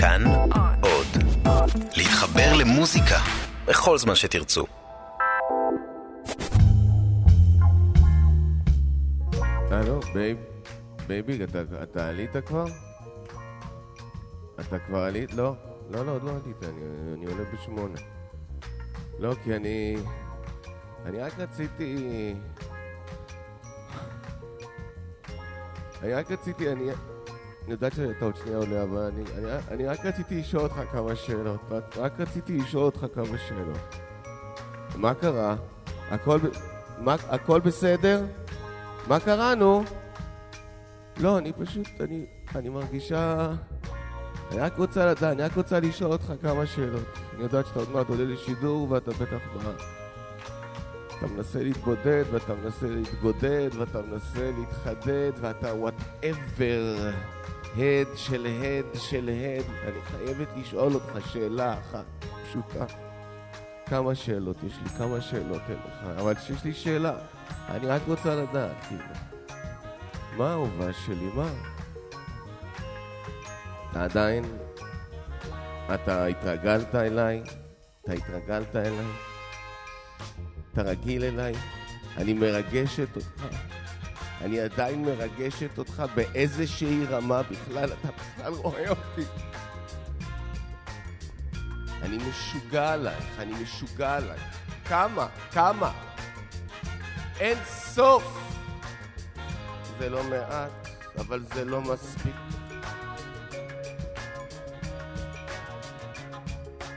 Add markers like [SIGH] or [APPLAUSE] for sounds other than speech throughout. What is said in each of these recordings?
כאן עוד. להתחבר למוזיקה בכל זמן שתרצו. הלו, babe, baby, אתה, עלית כבר? אתה כבר עלית? לא, לא, לא, עוד לא עלית, אני עולה בשמונה. לא, כי אני... אני רק רציתי... אני רק רציתי, אני... אני יודעת שאתה עוד שנייה עולה, אבל אני, אני, אני רק רציתי לשאול אותך כמה שאלות. רק, רציתי לשאול אותך כמה שאלות. מה קרה? הכל, מה, הכל בסדר? מה קרה, נו? לא, אני פשוט, אני, אני מרגישה... אני רק רוצה לדעת, אני רק רוצה לשאול אותך כמה שאלות. אני יודעת שאתה עוד מעט עולה לשידור ואתה בטח ב... אתה מנסה להתבודד ואתה מנסה להתגודד ואתה מנסה להתחדד ואתה וואטאבר, הד של הד של הד. אני חייבת לשאול אותך שאלה אחת פשוטה. כמה שאלות יש לי, כמה שאלות אליך, אבל שיש לי שאלה, אני רק רוצה לדעת, כאילו. מה האהובה שלי, מה? אתה עדיין... אתה התרגלת אליי? אתה התרגלת אליי? אתה רגיל אליי? אני מרגשת אותך. אני עדיין מרגשת אותך באיזושהי רמה בכלל, אתה בכלל רואה אותי. אני משוגע עלייך, אני משוגע עלייך. כמה? כמה? אין סוף! זה לא מעט, אבל זה לא מספיק.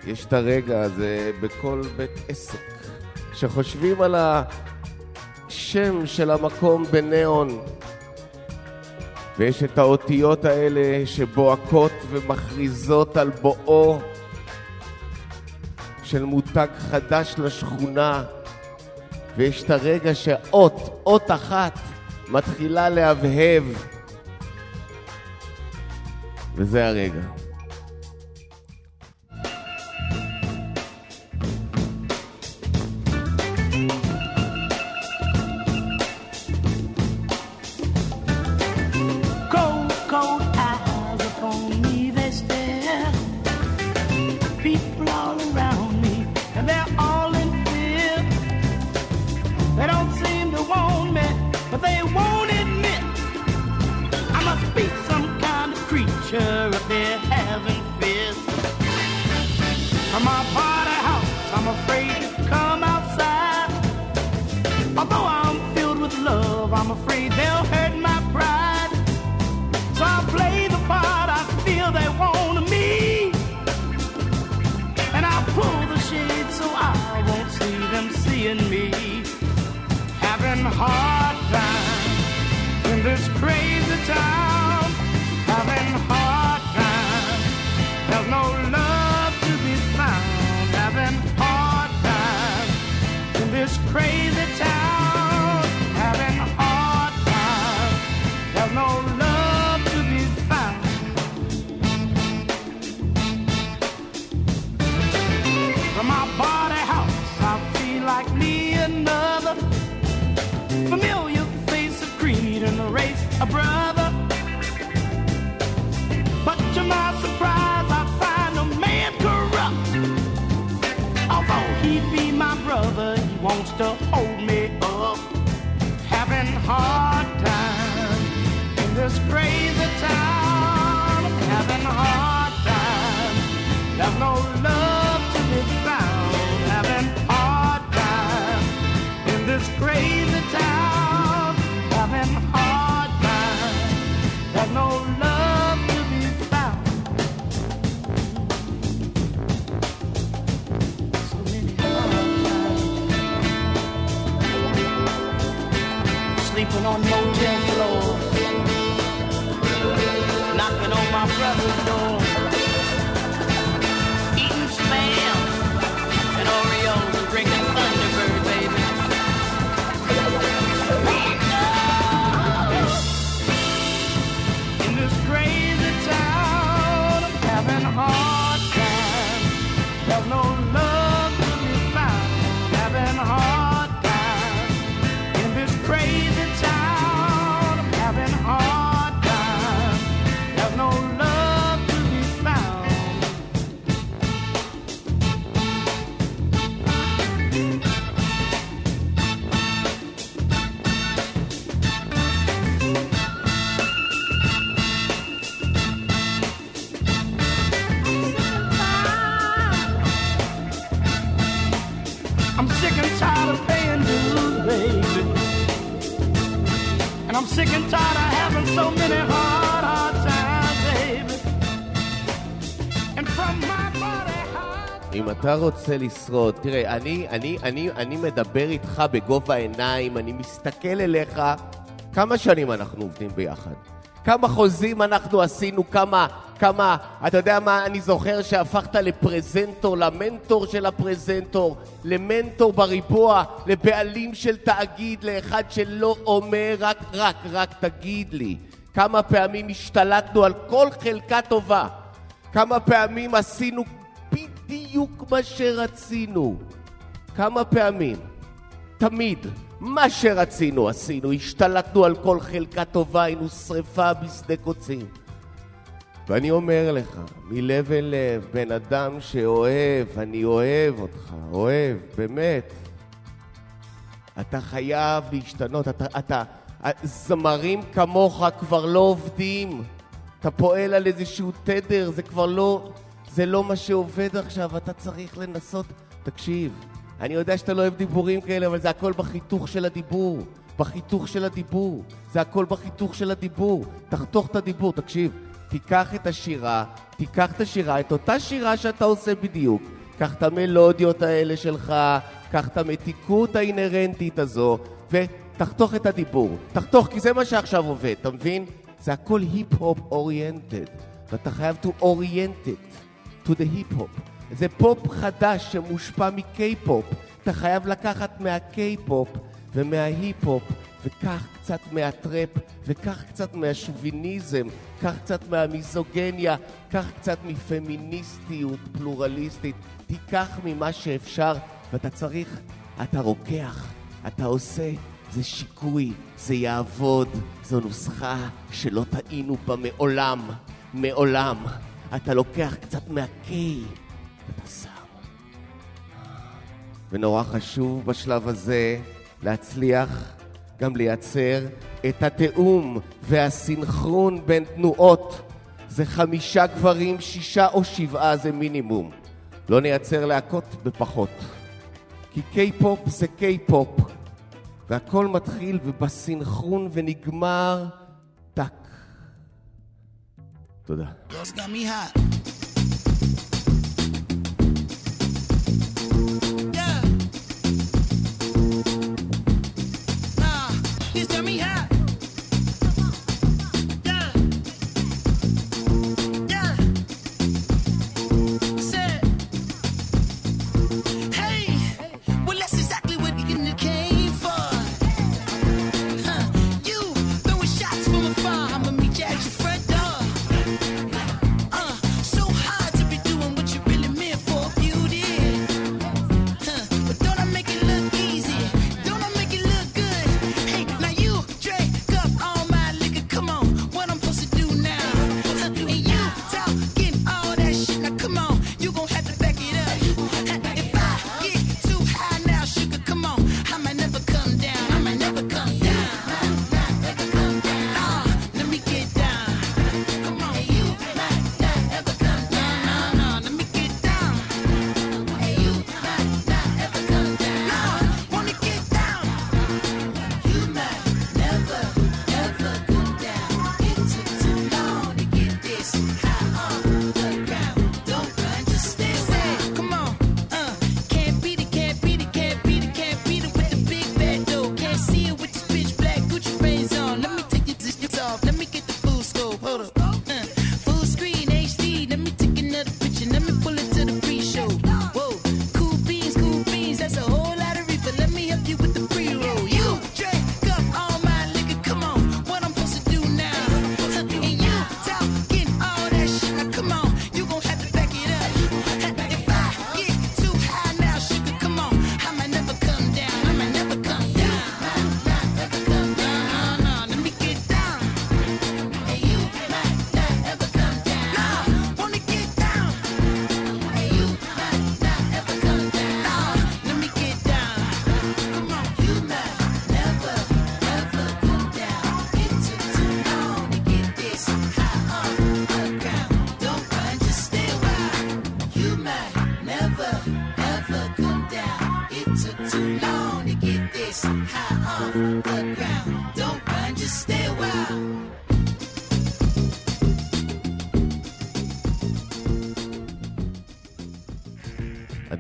יש את הרגע הזה בכל בית עסק, כשחושבים על השם של המקום בניאון, ויש את האותיות האלה שבוהקות ומכריזות על בואו של מותג חדש לשכונה, ויש את הרגע שאות, אות אחת, מתחילה להבהב, וזה הרגע. I'm sick and tired of having so many hard, hard times, baby. And from my. אם אתה רוצה לשרוד, תראה, אני, אני, אני, אני מדבר איתך בגובה העיניים, אני מסתכל אליך, כמה שנים אנחנו עובדים ביחד? כמה חוזים אנחנו עשינו, כמה, כמה, אתה יודע מה, אני זוכר שהפכת לפרזנטור, למנטור של הפרזנטור, למנטור בריבוע, לבעלים של תאגיד, לאחד שלא אומר רק, רק, רק תגיד לי. כמה פעמים השתלטנו על כל חלקה טובה. כמה פעמים עשינו בדיוק מה שרצינו. כמה פעמים. תמיד. מה שרצינו עשינו, השתלטנו על כל חלקה טובה, היינו שרפה בשדה קוצים. ואני אומר לך, מלב אל לב, בן אדם שאוהב, אני אוהב אותך, אוהב, באמת. אתה חייב להשתנות, אתה, אתה, זמרים כמוך כבר לא עובדים. אתה פועל על איזשהו תדר, זה כבר לא, זה לא מה שעובד עכשיו, אתה צריך לנסות. תקשיב, אני יודע שאתה לא אוהב דיבורים כאלה, אבל זה הכל בחיתוך של הדיבור. בחיתוך של הדיבור. זה הכל בחיתוך של הדיבור. תחתוך את הדיבור, תקשיב. תיקח את השירה, תיקח את השירה, את אותה שירה שאתה עושה בדיוק. קח את המלודיות האלה שלך, קח את המתיקות האינהרנטית הזו, ותחתוך את הדיבור. תחתוך, כי זה מה שעכשיו עובד, אתה מבין? זה הכל היפ-הופ oriented. ואתה חייב to orient it to the hip-hop. זה פופ חדש שמושפע מקיי-פופ. אתה חייב לקחת מהקיי-פופ ומההיפ-הופ, וקח קצת מהטראפ, וקח קצת מהשוביניזם, קח קצת מהמיזוגניה, קח קצת מפמיניסטיות פלורליסטית. תיקח ממה שאפשר, ואתה צריך, אתה רוקח, אתה עושה, זה שיקוי, זה יעבוד, זו נוסחה שלא טעינו בה מעולם, מעולם. אתה לוקח קצת מהקיי. אתה שם. ונורא חשוב בשלב הזה להצליח גם לייצר את התיאום והסינכרון בין תנועות. זה חמישה גברים, שישה או שבעה זה מינימום. לא נייצר להקות בפחות. כי קיי-פופ זה קיי-פופ, והכל מתחיל ובסינכרון ונגמר טאק. תודה.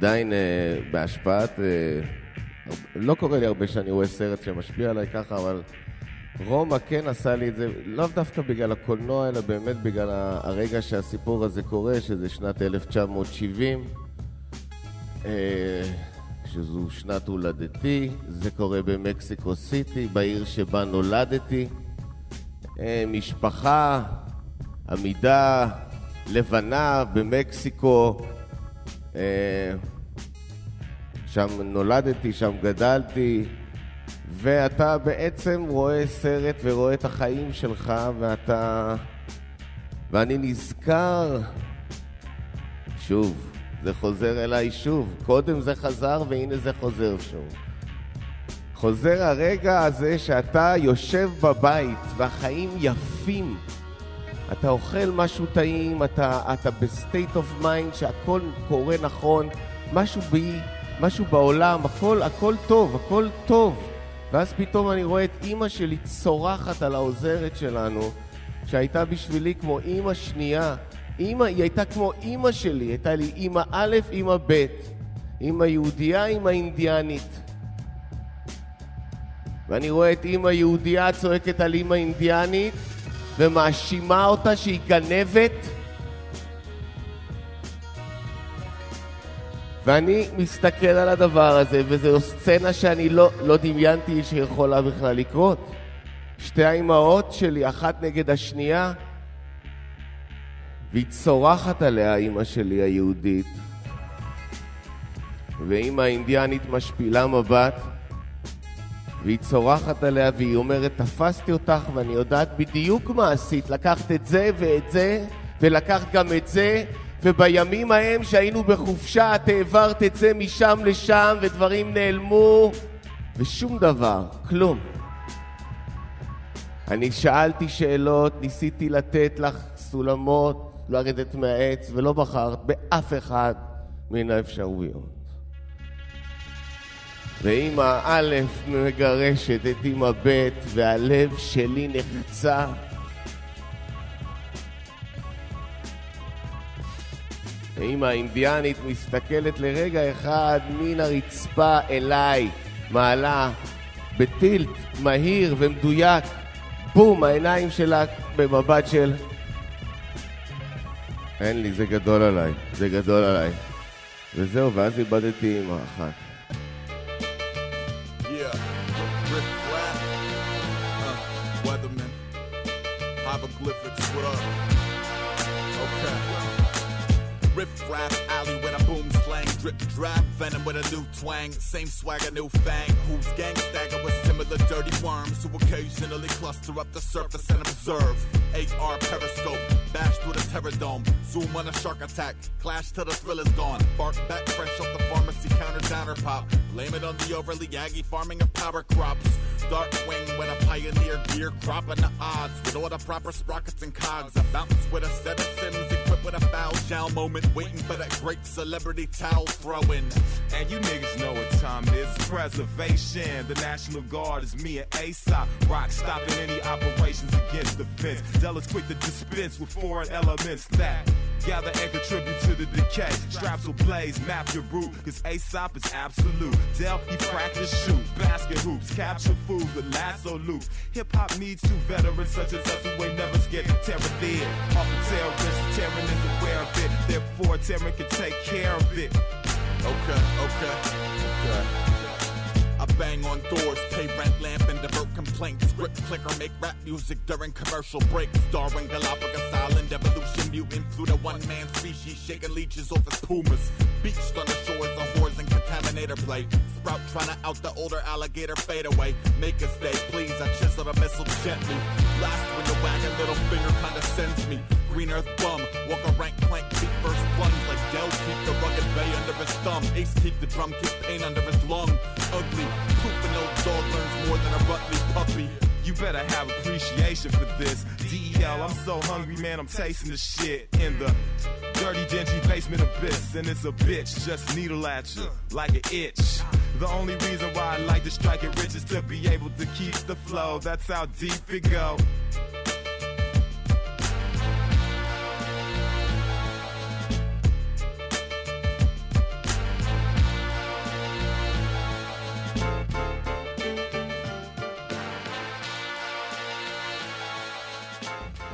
עדיין אה, בהשפעת... אה, לא קורה לי הרבה שאני רואה סרט שמשפיע עליי ככה, אבל רומא כן עשה לי את זה, לאו דווקא בגלל הקולנוע, אלא באמת בגלל הרגע שהסיפור הזה קורה, שזה שנת 1970, אה, שזו שנת הולדתי, זה קורה במקסיקו סיטי, בעיר שבה נולדתי. משפחה, עמידה, לבנה במקסיקו, שם נולדתי, שם גדלתי, ואתה בעצם רואה סרט ורואה את החיים שלך, ואתה... ואני נזכר, שוב, זה חוזר אליי שוב. קודם זה חזר והנה זה חוזר שוב. חוזר הרגע הזה שאתה יושב בבית והחיים יפים. אתה אוכל משהו טעים, אתה, אתה ב state of mind שהכל קורה נכון, משהו בי, משהו בעולם, הכל, הכל טוב, הכל טוב. ואז פתאום אני רואה את אימא שלי צורחת על העוזרת שלנו, שהייתה בשבילי כמו אימא שנייה. אימא, היא הייתה כמו אימא שלי, הייתה לי אימא א', אימא ב', אימא יהודייה, אימא אינדיאנית. ואני רואה את אימא יהודייה צועקת על אימא אינדיאנית ומאשימה אותה שהיא גנבת. ואני מסתכל על הדבר הזה, וזו סצנה שאני לא, לא דמיינתי שיכולה בכלל לקרות. שתי האימהות שלי, אחת נגד השנייה, והיא צורחת עליה, אימא שלי היהודית, ואימא האינדיאנית משפילה מבט, והיא צורחת עליה והיא אומרת, תפסתי אותך ואני יודעת בדיוק מה עשית, לקחת את זה ואת זה, ולקחת גם את זה, ובימים ההם שהיינו בחופשה את העברת את זה משם לשם ודברים נעלמו ושום דבר, כלום. אני שאלתי שאלות, ניסיתי לתת לך סולמות, לרדת מהעץ, ולא בחרת באף אחד מן האפשרויות. ואימא א' מגרשת את אימא ב', והלב שלי נחצה ואמא האינדיאנית מסתכלת לרגע אחד מן הרצפה אליי, מעלה בטילט מהיר ומדויק, בום, העיניים שלה במבט של... אין לי, זה גדול עליי, זה גדול עליי. וזהו, ואז איבדתי אימא אחת. Drip drop venom with a new twang same swagger new fang. Who's gang stagger with similar dirty worms who occasionally cluster up the surface and observe. AR periscope bash through the terror dome zoom on a shark attack clash till the thrill is gone. Bark back fresh off the pharmacy counter downer pop. Blame it on the overly aggy farming of power crops. Dark wing when a pioneer gear cropping the odds. With all the proper sprockets and cogs I bounce with a set of sims with a foul shell moment, waiting for that great celebrity towel throwing. And you niggas know what time it is. Preservation. The National Guard is me and ASOP. Rock stopping any operations against the fence. Zealous quick to dispense with foreign elements that gather and contribute to the decay. Straps will blaze, map your route, cause Aesop is absolute. Dell, he practice shoot, basket hoops, capture food with lasso loops. Hip hop needs two veterans such as us who ain't never scared to tear it dead. Off a terrorist, terroring is aware of it. Therefore, terror can take care of it. Okay, okay, okay. Bang on doors, pay rent, lamp, and divert complaints. Script clicker, make rap music during commercial breaks. Darwin, Galapagos Island, evolution mutant through the one man species, shaking leeches off his pumas. Beached on the shores of whores and contaminator play. Sprout trying to out the older alligator fade away. Make a stay, please. I chisel the missile gently. Blast when the wagon little finger kinda sends me. Green earth bum, walk a rank plank, feet first plunge like Dell. Keep under his thumb. Ace keep the drum, keep pain under his lung. Ugly Proof an old dog learns more than a Rutley puppy. You better have appreciation for this. DEL, I'm so hungry, man, I'm tasting the shit in the dirty, dingy basement abyss. And it's a bitch, just needle at you like an itch. The only reason why I like to strike it rich is to be able to keep the flow. That's how deep it go.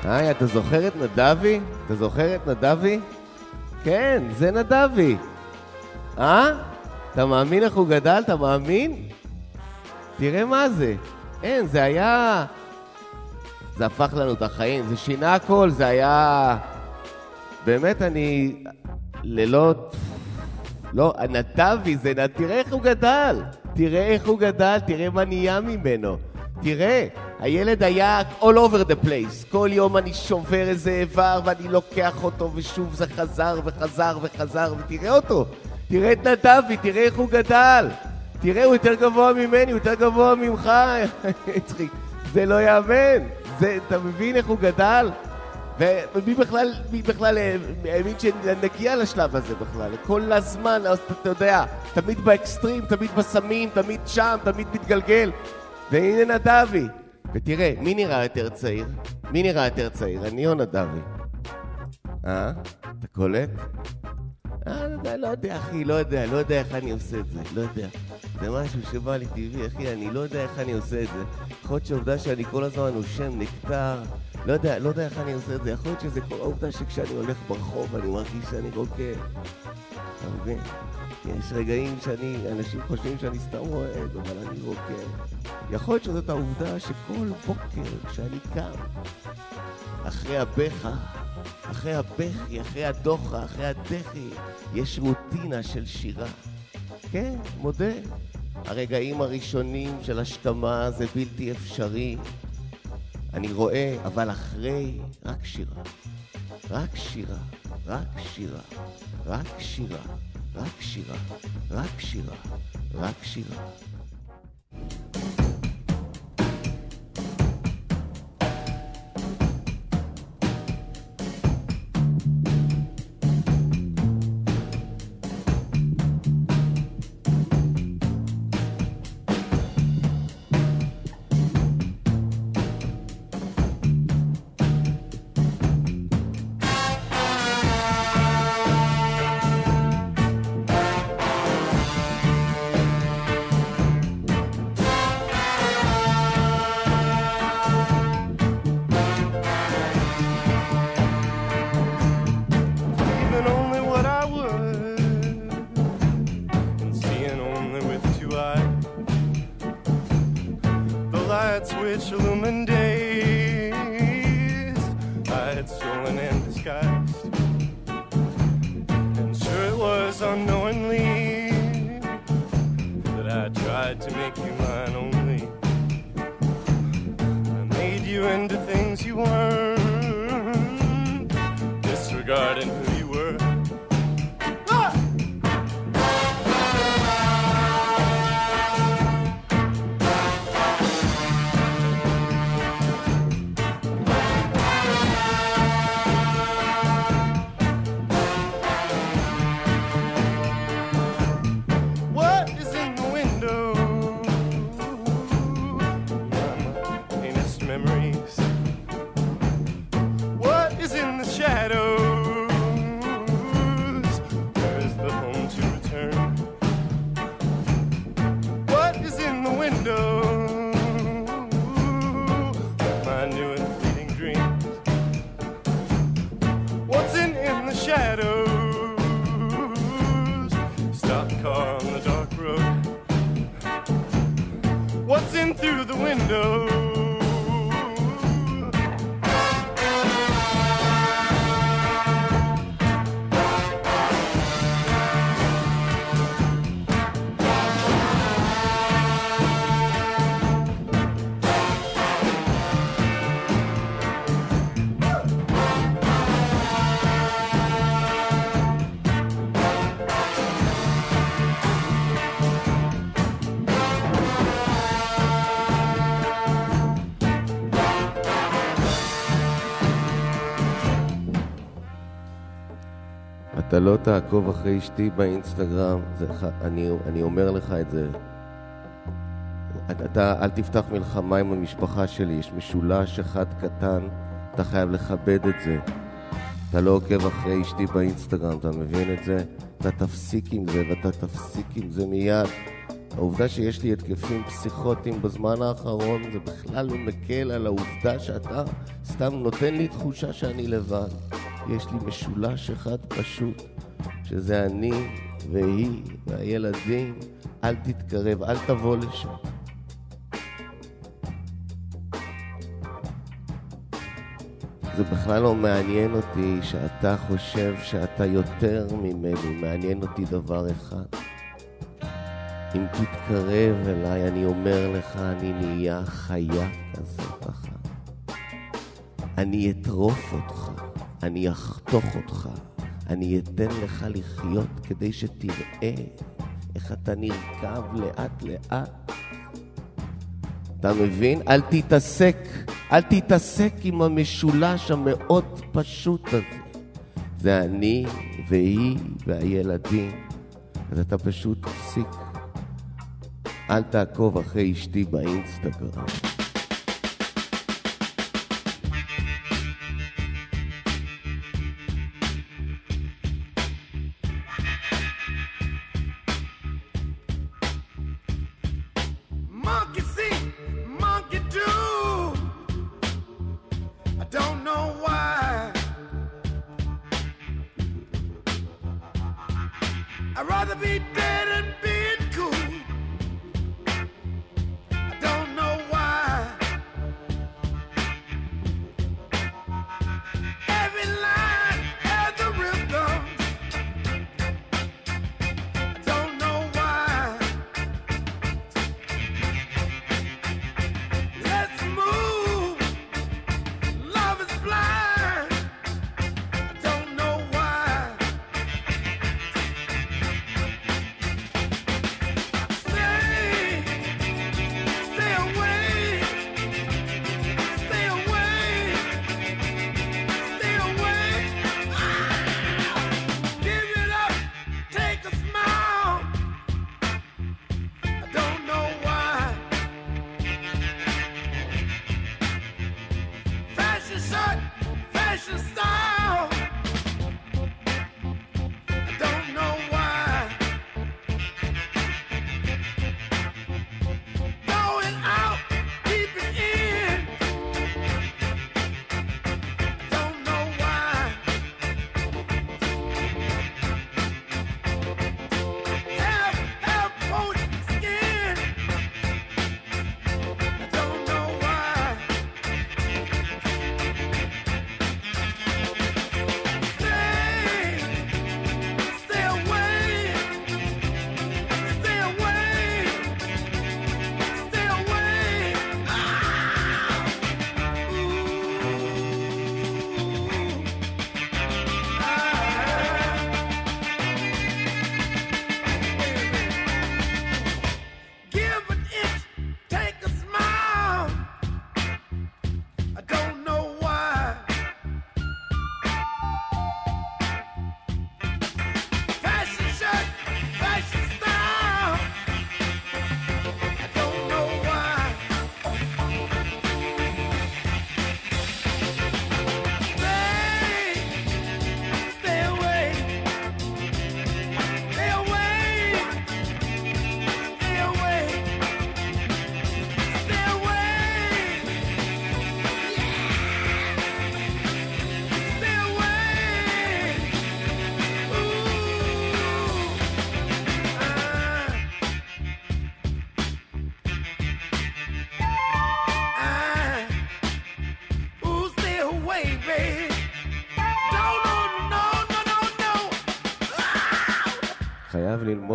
היי, אתה זוכר את נדבי? אתה זוכר את נדבי? כן, זה נדבי. אה? אתה מאמין איך הוא גדל? אתה מאמין? תראה מה זה. אין, זה היה... זה הפך לנו את החיים, זה שינה הכל, זה היה... באמת, אני... לילות... לא, נדבי, זה... תראה איך הוא גדל. תראה איך הוא גדל, תראה מה נהיה ממנו. תראה, הילד היה all over the place. כל יום אני שובר איזה איבר ואני לוקח אותו ושוב זה חזר וחזר וחזר ותראה אותו. תראה את נדבי, תראה איך הוא גדל. תראה, הוא יותר גבוה ממני, הוא יותר גבוה ממך. [LAUGHS] צחיק. זה לא יאמן. זה, אתה מבין איך הוא גדל? ומי בכלל, מי בכלל האמין שנגיע לשלב הזה בכלל? כל הזמן, אז אתה יודע, תמיד באקסטרים, תמיד בסמים, תמיד שם, תמיד מתגלגל. והנה נדבי. ותראה, מי נראה יותר צעיר? מי נראה יותר צעיר, אני או נדבי? אה? אתה קולט? אה, לא לא יודע, אחי, לא יודע, לא יודע איך אני עושה את זה, לא יודע. זה משהו שבא לי טבעי, אחי, אני לא יודע איך אני עושה את זה. יכול להיות שהעובדה שאני כל הזמן נושם, נקטר, לא יודע, לא יודע איך אני עושה את זה. יכול להיות שזה כל העובדה שכשאני הולך ברחוב אני מרגיש שאני רוקד. אתה מבין? יש רגעים שאני, אנשים חושבים שאני סתם רועד, אבל אני רוקד. יכול להיות שזאת העובדה שכל בוקר כשאני קם, אחרי הבכה, אחרי הבכי, אחרי הדוחה, אחרי הדחי, יש רוטינה של שירה. כן, מודה. הרגעים הראשונים של השכמה זה בלתי אפשרי. אני רואה, אבל אחרי, רק שירה. רק שירה, רק שירה, רק שירה, רק שירה, רק שירה, רק שירה. garden. אתה לא תעקוב אחרי אשתי באינסטגרם, זה, אני, אני אומר לך את זה. אתה, אל תפתח מלחמה עם המשפחה שלי, יש משולש אחד קטן, אתה חייב לכבד את זה. אתה לא עוקב אחרי אשתי באינסטגרם, אתה מבין את זה? אתה תפסיק עם זה ואתה תפסיק עם זה מיד. העובדה שיש לי התקפים פסיכוטיים בזמן האחרון זה בכלל לא מקל על העובדה שאתה סתם נותן לי תחושה שאני לבד. יש לי משולש אחד פשוט, שזה אני והיא והילדים. אל תתקרב, אל תבוא לשם. זה בכלל לא מעניין אותי שאתה חושב שאתה יותר ממני, מעניין אותי דבר אחד. אם תתקרב אליי, אני אומר לך, אני נהיה חיה כזאת אחת. אני אטרוף אותך, אני אחתוך אותך, אני אתן לך לחיות כדי שתראה איך אתה נרקב לאט לאט. אתה מבין? אל תתעסק, אל תתעסק עם המשולש המאוד פשוט הזה. זה אני והיא והילדים. אז אתה פשוט תפסיק. אל תעקוב אחרי אשתי באינסטגרם.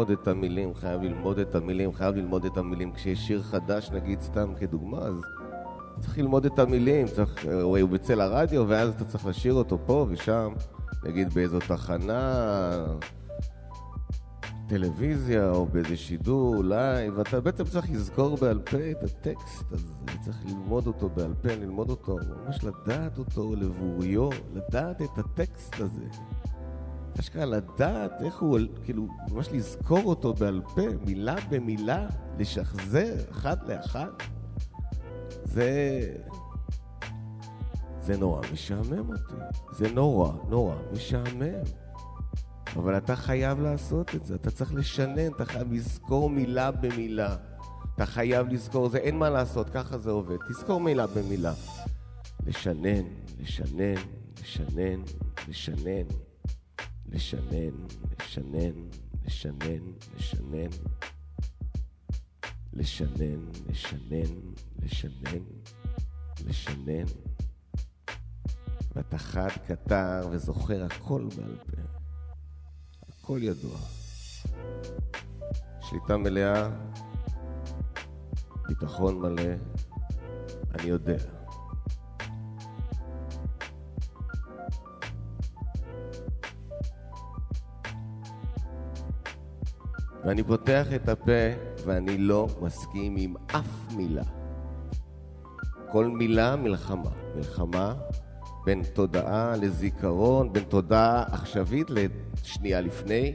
ללמוד את המילים, חייב ללמוד את המילים, חייב ללמוד את המילים. כשיש שיר חדש, נגיד סתם כדוגמה, אז צריך ללמוד את המילים, צריך, הוא בצל הרדיו, ואז אתה צריך לשיר אותו פה ושם, נגיד באיזו תחנה, טלוויזיה או באיזה שידור live, ואתה בעצם צריך לזכור בעל פה את הטקסט הזה, צריך ללמוד אותו בעל פה, ללמוד אותו, ממש לדעת אותו לבוריו, לדעת את הטקסט הזה. אשכרה לדעת איך הוא, כאילו, ממש לזכור אותו בעל פה, מילה במילה, לשחזר אחד לאחד. זה... זה נורא משעמם אותי. זה נורא, נורא משעמם. אבל אתה חייב לעשות את זה, אתה צריך לשנן, אתה חייב לזכור מילה במילה. אתה חייב לזכור, זה אין מה לעשות, ככה זה עובד. תזכור מילה במילה. לשנן, לשנן, לשנן, לשנן, לשנן, לשנן, לשנן, לשנן, לשנן, לשנן, לשנן, לשנן. ואתה חד קטר וזוכר הכל בעל פה. הכל ידוע. שליטה מלאה, ביטחון מלא, אני יודע. ואני פותח את הפה ואני לא מסכים עם אף מילה. כל מילה מלחמה. מלחמה בין תודעה לזיכרון, בין תודעה עכשווית לשנייה לפני,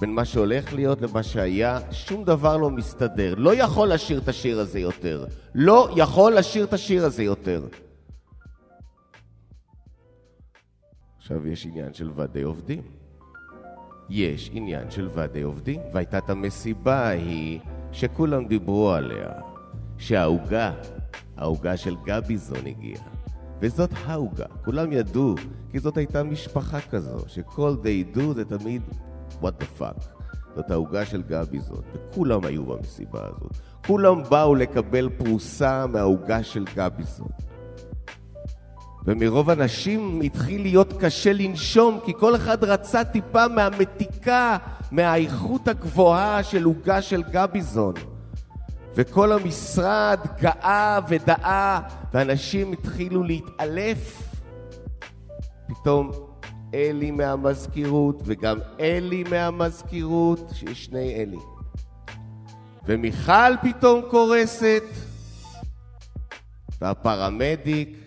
בין מה שהולך להיות למה שהיה, שום דבר לא מסתדר. לא יכול לשיר את השיר הזה יותר. לא יכול לשיר את השיר הזה יותר. עכשיו יש עניין של ועדי עובדים. יש עניין של ועדי עובדים, והייתה את המסיבה ההיא שכולם דיברו עליה, שהעוגה, העוגה של גביזון הגיעה. וזאת העוגה, כולם ידעו, כי זאת הייתה משפחה כזו, שכל they do זה תמיד what the fuck. זאת העוגה של גביזון, וכולם היו במסיבה הזאת. כולם באו לקבל פרוסה מהעוגה של גביזון. ומרוב אנשים התחיל להיות קשה לנשום, כי כל אחד רצה טיפה מהמתיקה, מהאיכות הגבוהה של עוגה של גביזון. וכל המשרד גאה ודאה, ואנשים התחילו להתעלף. פתאום אלי מהמזכירות, וגם אלי מהמזכירות, שיש שני אלי. ומיכל פתאום קורסת, והפרמדיק,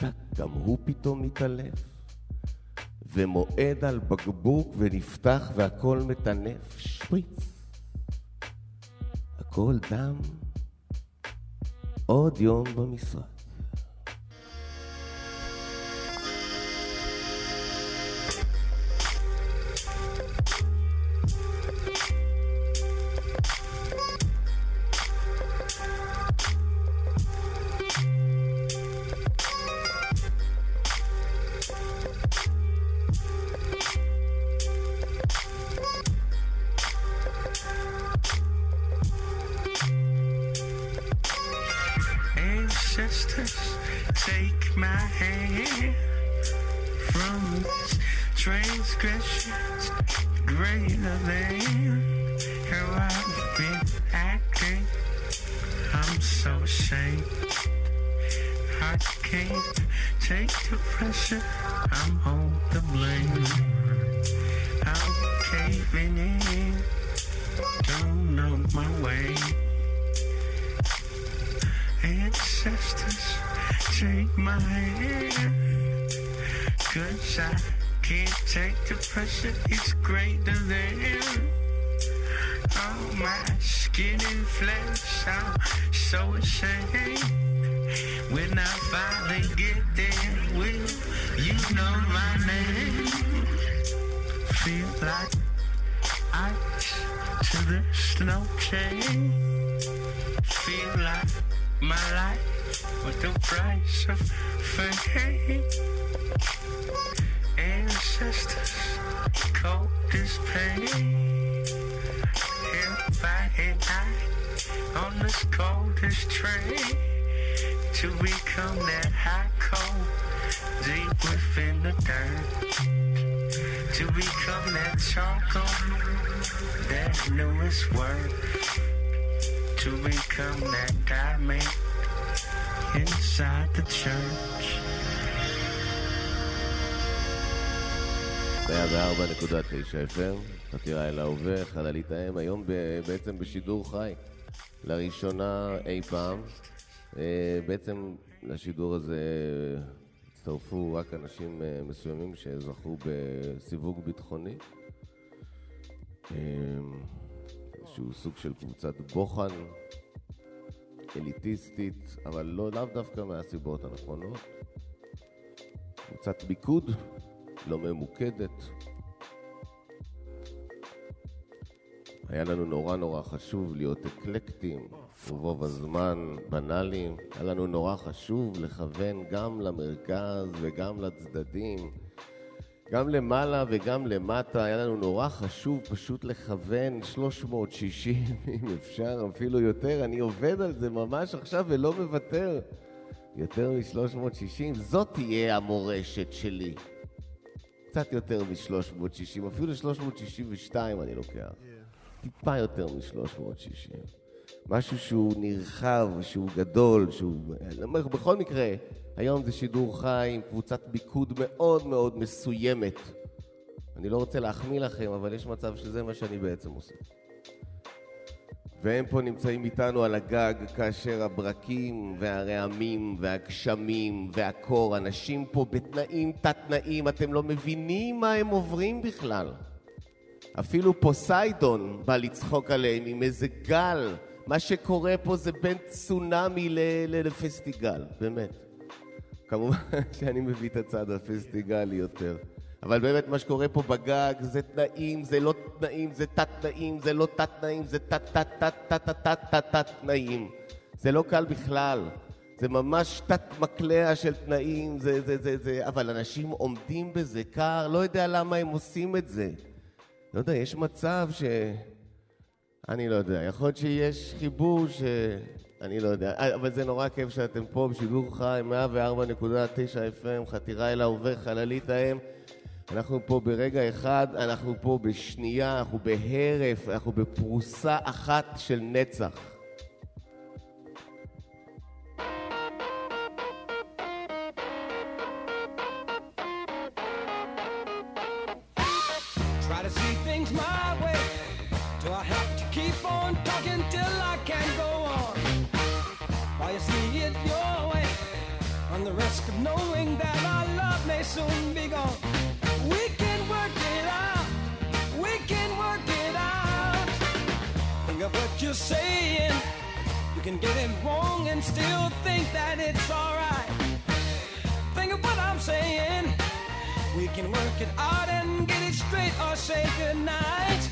טק, גם הוא פתאום מתעלף. ומועד על בקבוק ונפתח והכל מטנף, שפריץ. הכל דם, עוד יום במשרד. My hand. Cause I can't take the pressure. It's greater than. Oh, my skin and flesh. I'm so ashamed. When I finally get there, will you know my name? Feel like ice to the snow chain. Feel like my life with the price of fame. Ancestors, cold as pain. Held by an eye on this coldest train to become that high cold deep within the dirt. To become that charcoal that its worth. To become that diamond inside the church. 104.9 FM, חתירה אל ההווה, חללית האם, היום בעצם בשידור חי, לראשונה אי פעם. אה, בעצם לשידור הזה הצטרפו רק אנשים אה, מסוימים שזכו בסיווג ביטחוני. אה, שהוא סוג של קבוצת בוחן אליטיסטית, אבל לא, לאו דווקא מהסיבות הנכונות. קבוצת ביקוד, לא ממוקדת. היה לנו נורא נורא חשוב להיות אקלקטים, ובו בזמן בנאליים. היה לנו נורא חשוב לכוון גם למרכז וגם לצדדים. גם למעלה וגם למטה, היה לנו נורא חשוב פשוט לכוון 360, אם אפשר, אפילו יותר. אני עובד על זה ממש עכשיו ולא מוותר. יותר מ-360, זאת תהיה המורשת שלי. קצת יותר מ-360, אפילו 362 אני לוקח. Yeah. טיפה יותר מ-360. משהו שהוא נרחב, שהוא גדול, שהוא... בכל מקרה, היום זה שידור חי עם קבוצת ביקוד מאוד מאוד מסוימת. אני לא רוצה להחמיא לכם, אבל יש מצב שזה מה שאני בעצם עושה. והם פה נמצאים איתנו על הגג כאשר הברקים והרעמים והגשמים והקור, אנשים פה בתנאים תת-תנאים, אתם לא מבינים מה הם עוברים בכלל. אפילו פוסיידון בא לצחוק עליהם עם איזה גל. מה שקורה פה זה בין צונאמי לפסטיגל, באמת. כמובן [LAUGHS] שאני מביא את הצד הפסטיגלי יותר. אבל באמת מה שקורה פה בגג זה תנאים, זה לא תנאים, זה תת-תנאים, זה לא תת-תנאים, זה תת-תת-תת-תת-תת-תת-תנאים. זה לא קל בכלל. זה ממש תת-מקלע של תנאים, זה, זה, זה, זה, אבל אנשים עומדים בזה קר, לא יודע למה הם עושים את זה. לא יודע, יש מצב ש... אני לא יודע, יכול להיות שיש חיבור ש... אני לא יודע, אבל זה נורא כיף שאתם פה בשידור חי, 104.9 FM, חתירה אל ההווה, חללית האם. אנחנו פה ברגע אחד, אנחנו פה בשנייה, אנחנו בהרף, אנחנו בפרוסה אחת של נצח. Can get it wrong and still think that it's alright. Think of what I'm saying. We can work it out and get it straight or say goodnight.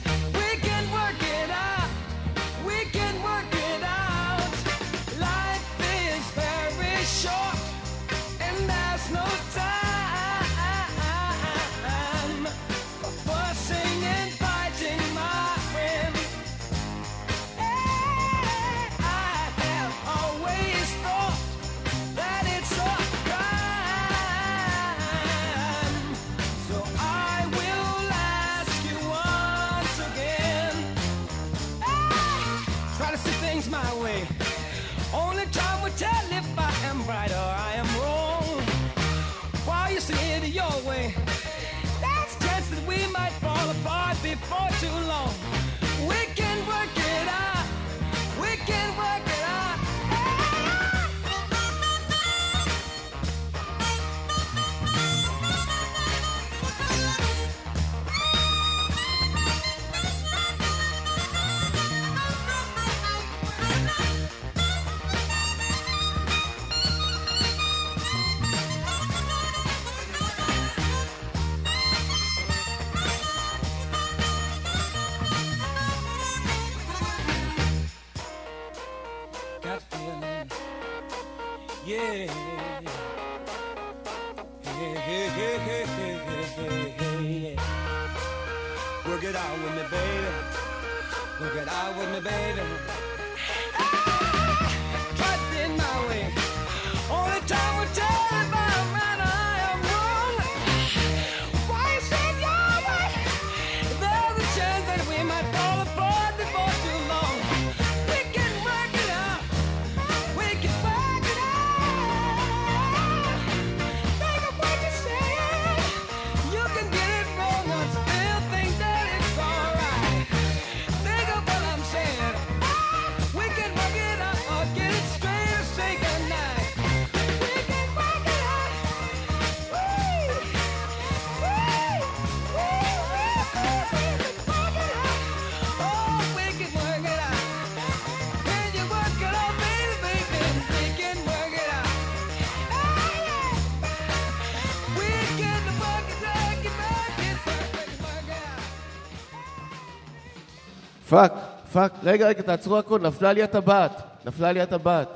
fuck, fuck, רגע, רגע, תעצרו הכל, נפלה לי הטבעת, נפלה לי הטבעת.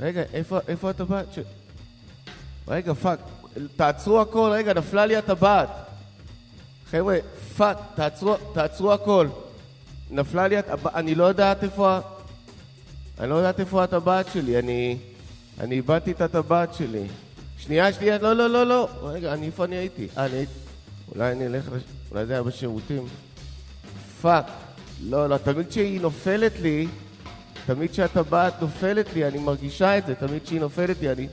רגע, איפה, איפה הטבעת? ש... רגע, fuck, תעצרו הכל, רגע, נפלה לי הטבעת. חבר'ה, fuck, תעצרו, תעצרו הכל. נפלה לי הטבעת, אני לא יודעת איפה. אני לא יודעת איפה הטבעת שלי, אני... אני איבדתי את הטבעת שלי. שנייה, שנייה, לא, לא, לא, לא. רגע, אני, איפה אני הייתי? אה, אני הייתי... אולי אני אלך לש... אולי זה היה בשירותים. Fuck. לא, לא, תמיד כשהיא נופלת לי, תמיד כשהטבעת נופלת לי, אני מרגישה את זה, תמיד כשהיא נופלת לי, אני...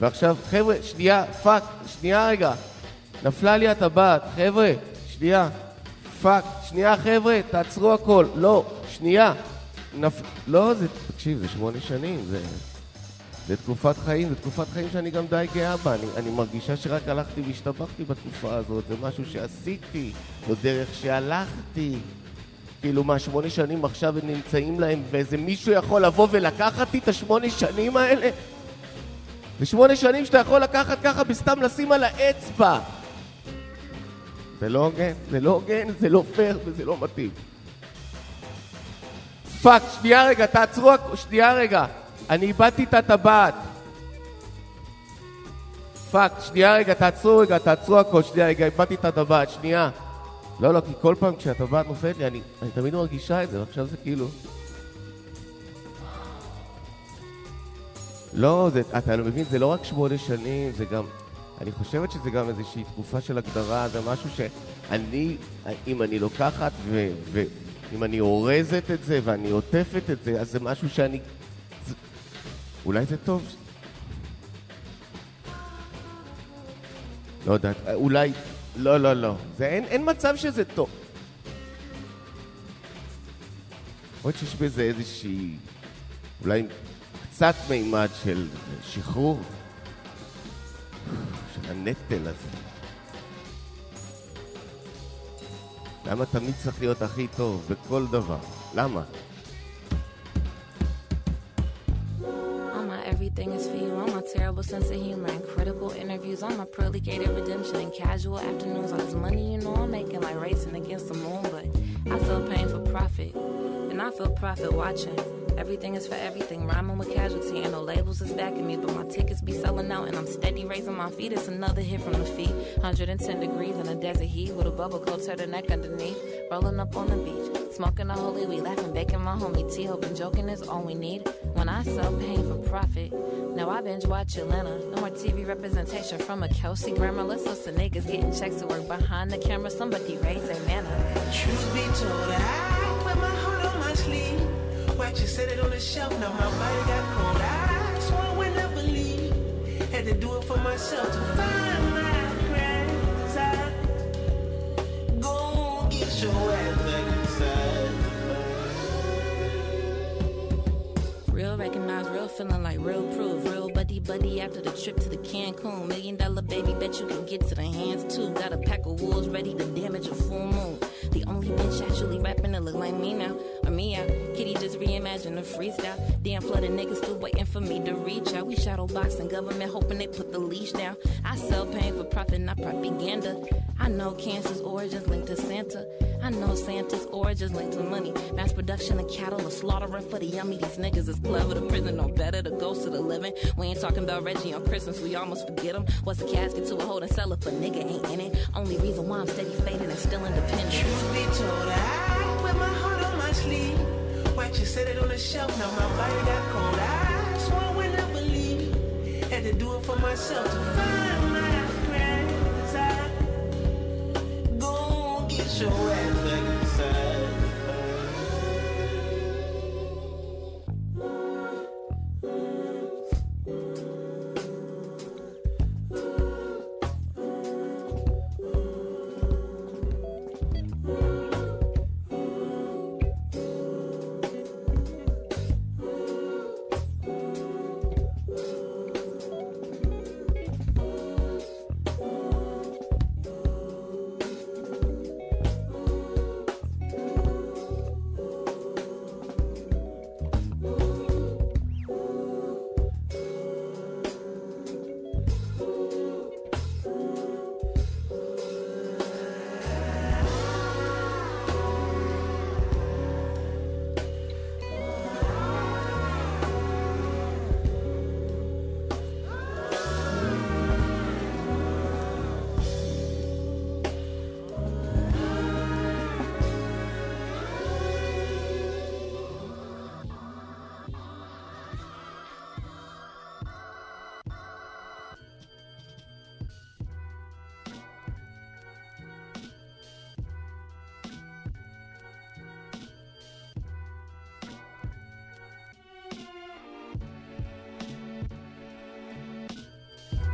ועכשיו, חבר'ה, שנייה, fuck, שנייה רגע. נפלה לי הטבעת, חבר'ה, שנייה. Fuck, שנייה חבר'ה, תעצרו הכל. לא, שנייה. נפ... לא, זה... תקשיב, זה שמונה שנים, זה... זה תקופת חיים, זה תקופת חיים שאני גם די גאה בה. אני, אני מרגישה שרק הלכתי והשתבחתי בתקופה הזאת, זה משהו שעשיתי, זו דרך שהלכתי. כאילו, מה, שמונה שנים עכשיו נמצאים להם, ואיזה מישהו יכול לבוא ולקחת לי את השמונה שנים האלה? זה שמונה שנים שאתה יכול לקחת ככה בסתם לשים על האצבע. זה לא הוגן, זה לא הוגן, זה לא פייר וזה לא מתאים. Fuck, שנייה רגע, תעצרו, שנייה רגע. אני איבדתי את הטבעת. Fuck, שנייה רגע, תעצרו רגע, תעצרו הכל, שנייה רגע, איבדתי את הטבעת, שנייה. לא, לא, כי כל פעם כשהטבעת נופלת לי, אני, אני תמיד מרגישה את זה, ועכשיו זה כאילו... לא, זה, אתה לא מבין, זה לא רק שמונה שנים, זה גם... אני חושבת שזה גם איזושהי תקופה של הגדרה, זה משהו שאני, אם אני לוקחת ו... ו אם אני אורזת את זה ואני עוטפת את זה, אז זה משהו שאני... זה, אולי זה טוב. לא יודעת, אולי... לא, לא, לא. זה, אין, אין מצב שזה טוב. להיות שיש בזה איזושהי... אולי קצת מימד של שחרור. של הנטל הזה. למה תמיד צריך להיות הכי טוב בכל דבר? למה? My everything is for you. All my terrible sense of humor interviews. All my pearly gated redemption and casual afternoons. on this money you know I'm making like racing against the moon. But I feel pain for profit. And I feel profit watching. Everything is for everything. Rhyming with casualty. And no labels is backing me. But my tickets be selling out. And I'm steady raising my feet. It's another hit from the feet. 110 degrees in a desert heat. With a bubble coat turtleneck underneath. Rolling up on the beach. Smoking a holy weed. Laughing, baking my homie T. Hoping joking is all we need. When I sell pain for profit. Now I binge watch Atlanta. No more TV representation from a Kelsey grammar. Let's listen niggas getting checks to work behind the camera. Somebody raise their manner. Truth be told, I wear my heart on my sleeve. Watch you set it on the shelf, now my body got cold. I swore I would never leave. Had to do it for myself to find my grass. I go get your ass Real feeling like real proof. Real buddy buddy after the trip to the Cancun. Million dollar baby, bet you can get to the hands too. Got a pack of wolves ready to damage a full moon. The only bitch actually rapping that look like me now. Or me out. Kitty just reimagined a freestyle. Damn flooded niggas still waiting for me to reach out. We shadow boxing government hoping they put the leash down. I sell pain for profit, not propaganda. I know cancer's origins linked to Santa. I know Santa's origins linked to money. Mass production of cattle, a slaughtering for the yummy. These niggas is clever. The prison no better. The ghost of the living. We ain't talking about Reggie on Christmas. We almost forget him. What's a casket to a holding cellar for nigga ain't in it. Only reason why I'm steady fading and still independent. Truth be told, I wear my heart on my sleeve. Watch you set it on the shelf, now my body got cold. I swore I would never leave. Had to do it for myself to find show anything sad.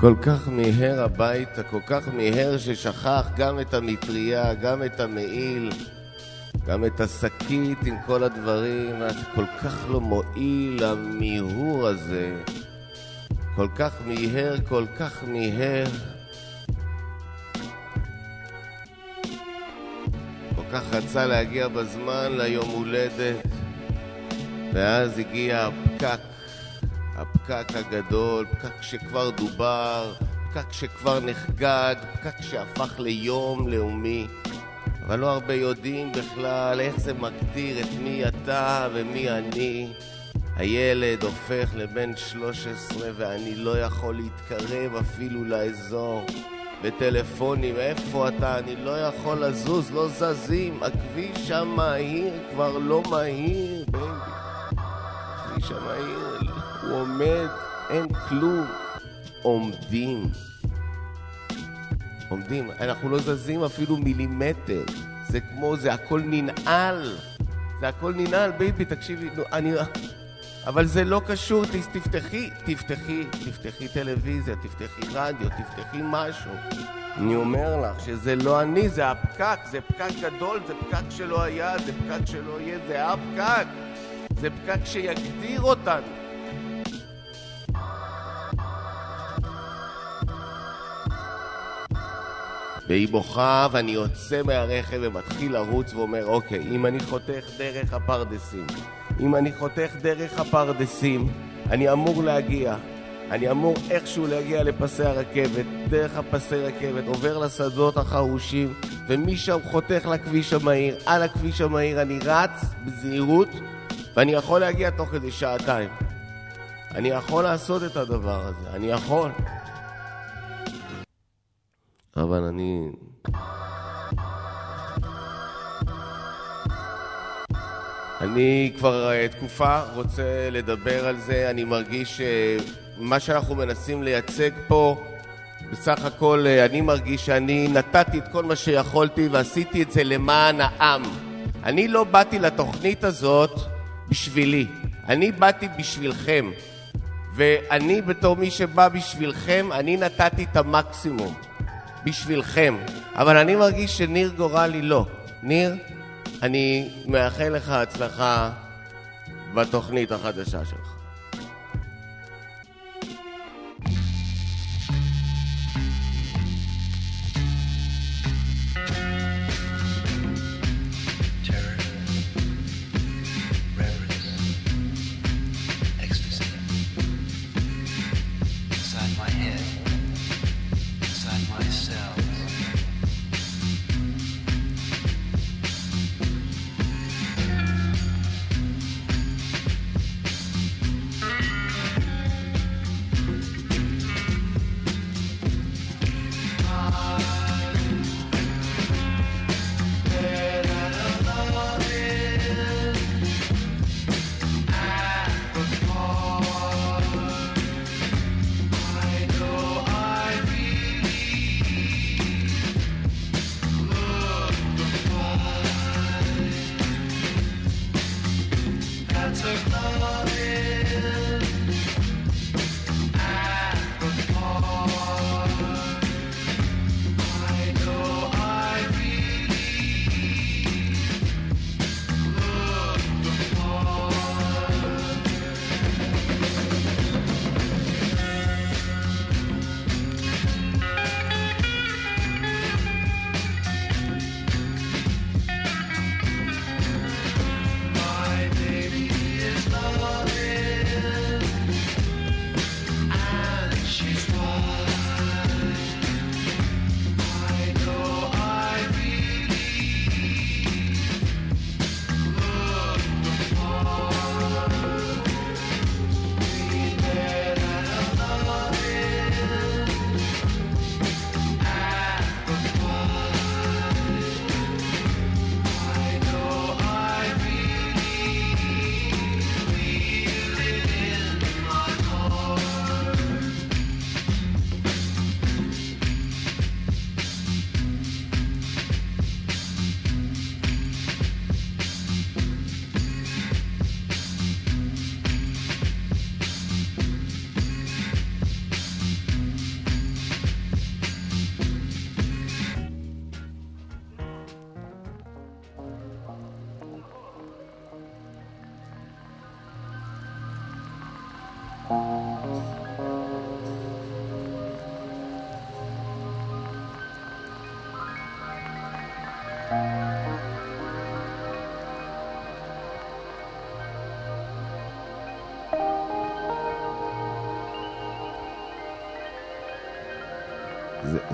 כל כך מיהר הביתה, כל כך מיהר ששכח גם את המטריה, גם את המעיל, גם את השקית עם כל הדברים, זה כל כך לא מועיל המיהור הזה. כל כך מיהר, כל כך מיהר. כל כך רצה להגיע בזמן ליום הולדת, ואז הגיע הפקק, הפקק הגדול, פקק שכבר דובר, פקק שכבר נחגג, פקק שהפך ליום לאומי. אבל לא הרבה יודעים בכלל איך זה מגדיר את מי אתה ומי אני. הילד הופך לבן 13 ואני לא יכול להתקרב אפילו לאזור. בטלפונים, איפה אתה? אני לא יכול לזוז, לא זזים. הכביש המהיר כבר לא מהיר, בייבי. הכביש המהיר, הוא עומד, אין כלום. עומדים. עומדים, אנחנו לא זזים אפילו מילימטר. זה כמו, זה הכל ננעל. זה הכל ננעל, baby, תקשיבי, נו, אני... אבל זה לא קשור, תפתחי, תפתחי, תפתחי טלוויזיה, תפתחי רדיו, תפתחי משהו. אני אומר לך שזה לא אני, זה הפקק, זה פקק גדול, זה פקק שלא היה, זה פקק שלא יהיה, זה הפקק. זה פקק שיגדיר אותנו. והיא בוכה ואני יוצא מהרכב ומתחיל לרוץ ואומר אוקיי, אם אני חותך דרך הפרדסים, אם אני חותך דרך הפרדסים, אני אמור להגיע, אני אמור איכשהו להגיע לפסי הרכבת, דרך הפסי רכבת, עובר לשדות החרושים, ומשם חותך לכביש המהיר, על הכביש המהיר אני רץ בזהירות, ואני יכול להגיע תוך כדי שעתיים. אני יכול לעשות את הדבר הזה, אני יכול. אבל אני... אני כבר אה, תקופה רוצה לדבר על זה, אני מרגיש שמה שאנחנו מנסים לייצג פה, בסך הכל אה, אני מרגיש שאני נתתי את כל מה שיכולתי ועשיתי את זה למען העם. אני לא באתי לתוכנית הזאת בשבילי, אני באתי בשבילכם. ואני בתור מי שבא בשבילכם, אני נתתי את המקסימום. בשבילכם. אבל אני מרגיש שניר גורלי לא. ניר, אני מאחל לך הצלחה בתוכנית החדשה שלך.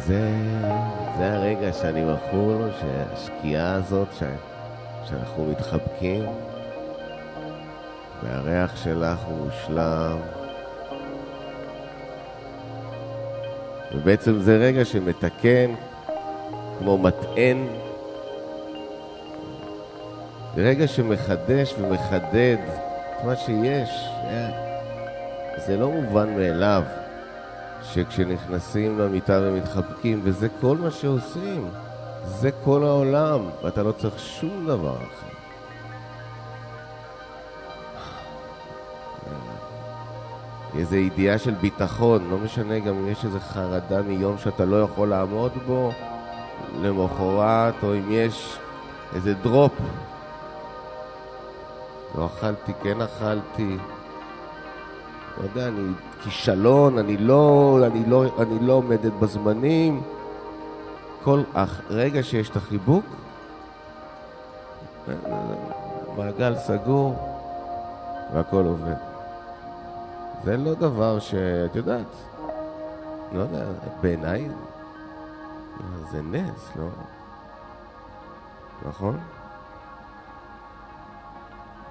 זה, זה, הרגע שאני מכור לו, שהשקיעה הזאת, ש, שאנחנו מתחבקים, והריח שלך הוא מושלם. ובעצם זה רגע שמתקן, כמו מטען. זה רגע שמחדש ומחדד את מה שיש. זה לא מובן מאליו. שכשנכנסים למיטה ומתחבקים, וזה כל מה שעושים, זה כל העולם, ואתה לא צריך שום דבר אחר. איזו ידיעה של ביטחון, לא משנה גם אם יש איזו חרדה מיום שאתה לא יכול לעמוד בו למחרת, או אם יש איזה דרופ. לא אכלתי, כן אכלתי. לא יודע, אני כישלון, אני לא, אני לא, אני לא עומדת בזמנים. כל רגע שיש את החיבוק, מעגל סגור והכל עובד. זה לא דבר שאת יודעת, לא יודע, בעיניי זה נס, לא? נכון?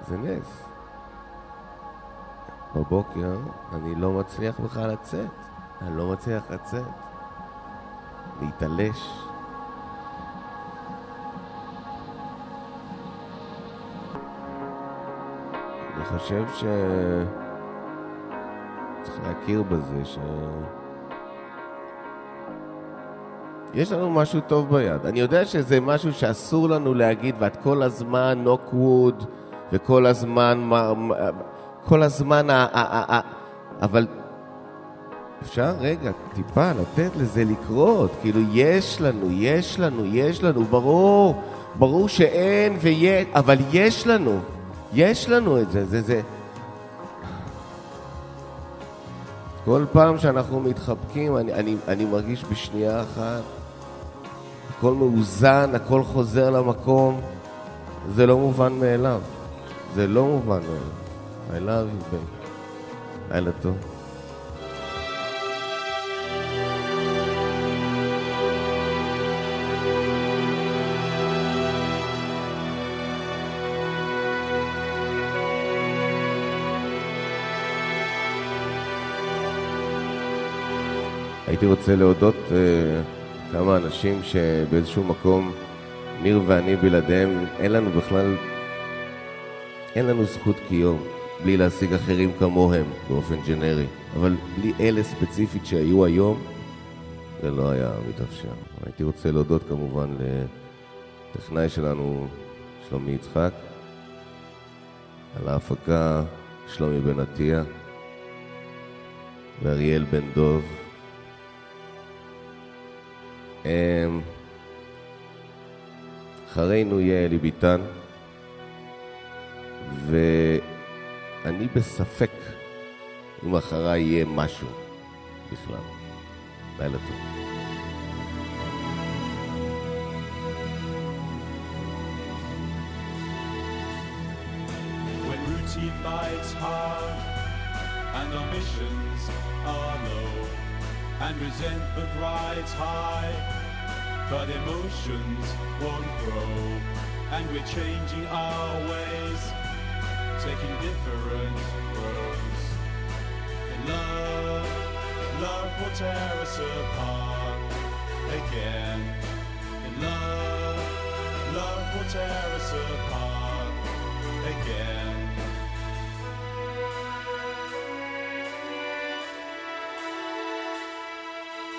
זה נס. בבוקר אני לא מצליח בכלל לצאת. אני לא מצליח לצאת. להתעלש. אני חושב ש... צריך להכיר בזה ש... יש לנו משהו טוב ביד. אני יודע שזה משהו שאסור לנו להגיד, ואת כל הזמן נוקווד, וכל הזמן... כל הזמן, ה- ה- ה- אבל אפשר? רגע טיפה לתת לזה לקרות, כאילו יש לנו, יש לנו, יש לנו, ברור, ברור שאין ויש, אבל יש לנו, יש לנו את זה, זה זה. כל פעם שאנחנו מתחבקים, אני, אני, אני מרגיש בשנייה אחת, הכל מאוזן, הכל חוזר למקום, זה לא מובן מאליו, זה לא מובן מאליו. I love you, baby. לילה טוב. הייתי רוצה להודות uh, כמה אנשים שבאיזשהו מקום ניר ואני בלעדיהם, אין לנו בכלל, אין לנו זכות קיום. בלי להשיג אחרים כמוהם באופן ג'נרי. אבל בלי אלה ספציפית שהיו היום, זה לא היה מתאפשר. הייתי רוצה להודות כמובן לטכנאי שלנו, שלומי יצחק, על ההפקה שלומי בן עטיה ואריאל בן דוב. אמ, אחרינו יהיה אלי ביטן, ו... אני בספק אם אחריי יהיה משהו בכלל. לילה טוב. When routine bites hard and ambitions are low and resentment rides high, but emotions won't grow and we're changing our ways taking different roads. And love, love will tear us apart again. And love, love will tear us apart again.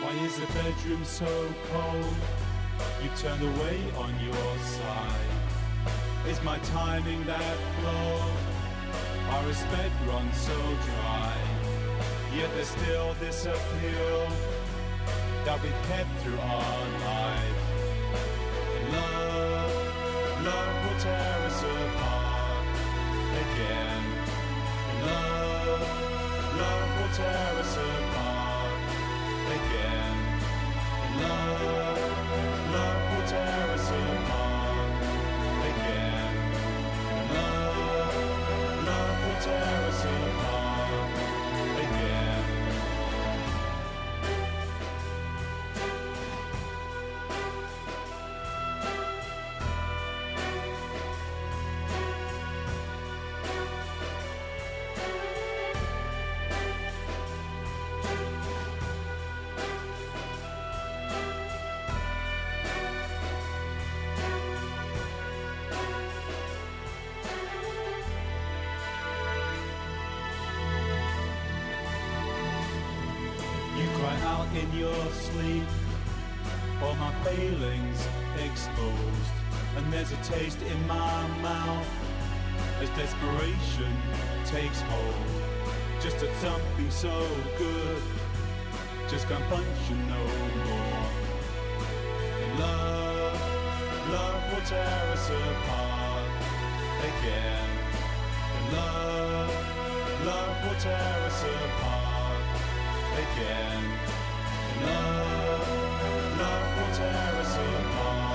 Why is the bedroom so cold? You've turned away on your side. Is my timing that flawed? our respect runs so dry. Yet there's still this appeal that we've kept through our life. And love, love will tear us apart again. And love, love will tear us apart again. And love, love will tear us apart. jealousy your sleep. All my failings exposed, and there's a taste in my mouth as desperation takes hold. Just at something so good just can't function no more. And love, love will tear us apart again. And love, love will tear us apart again. Love, love will tear us apart.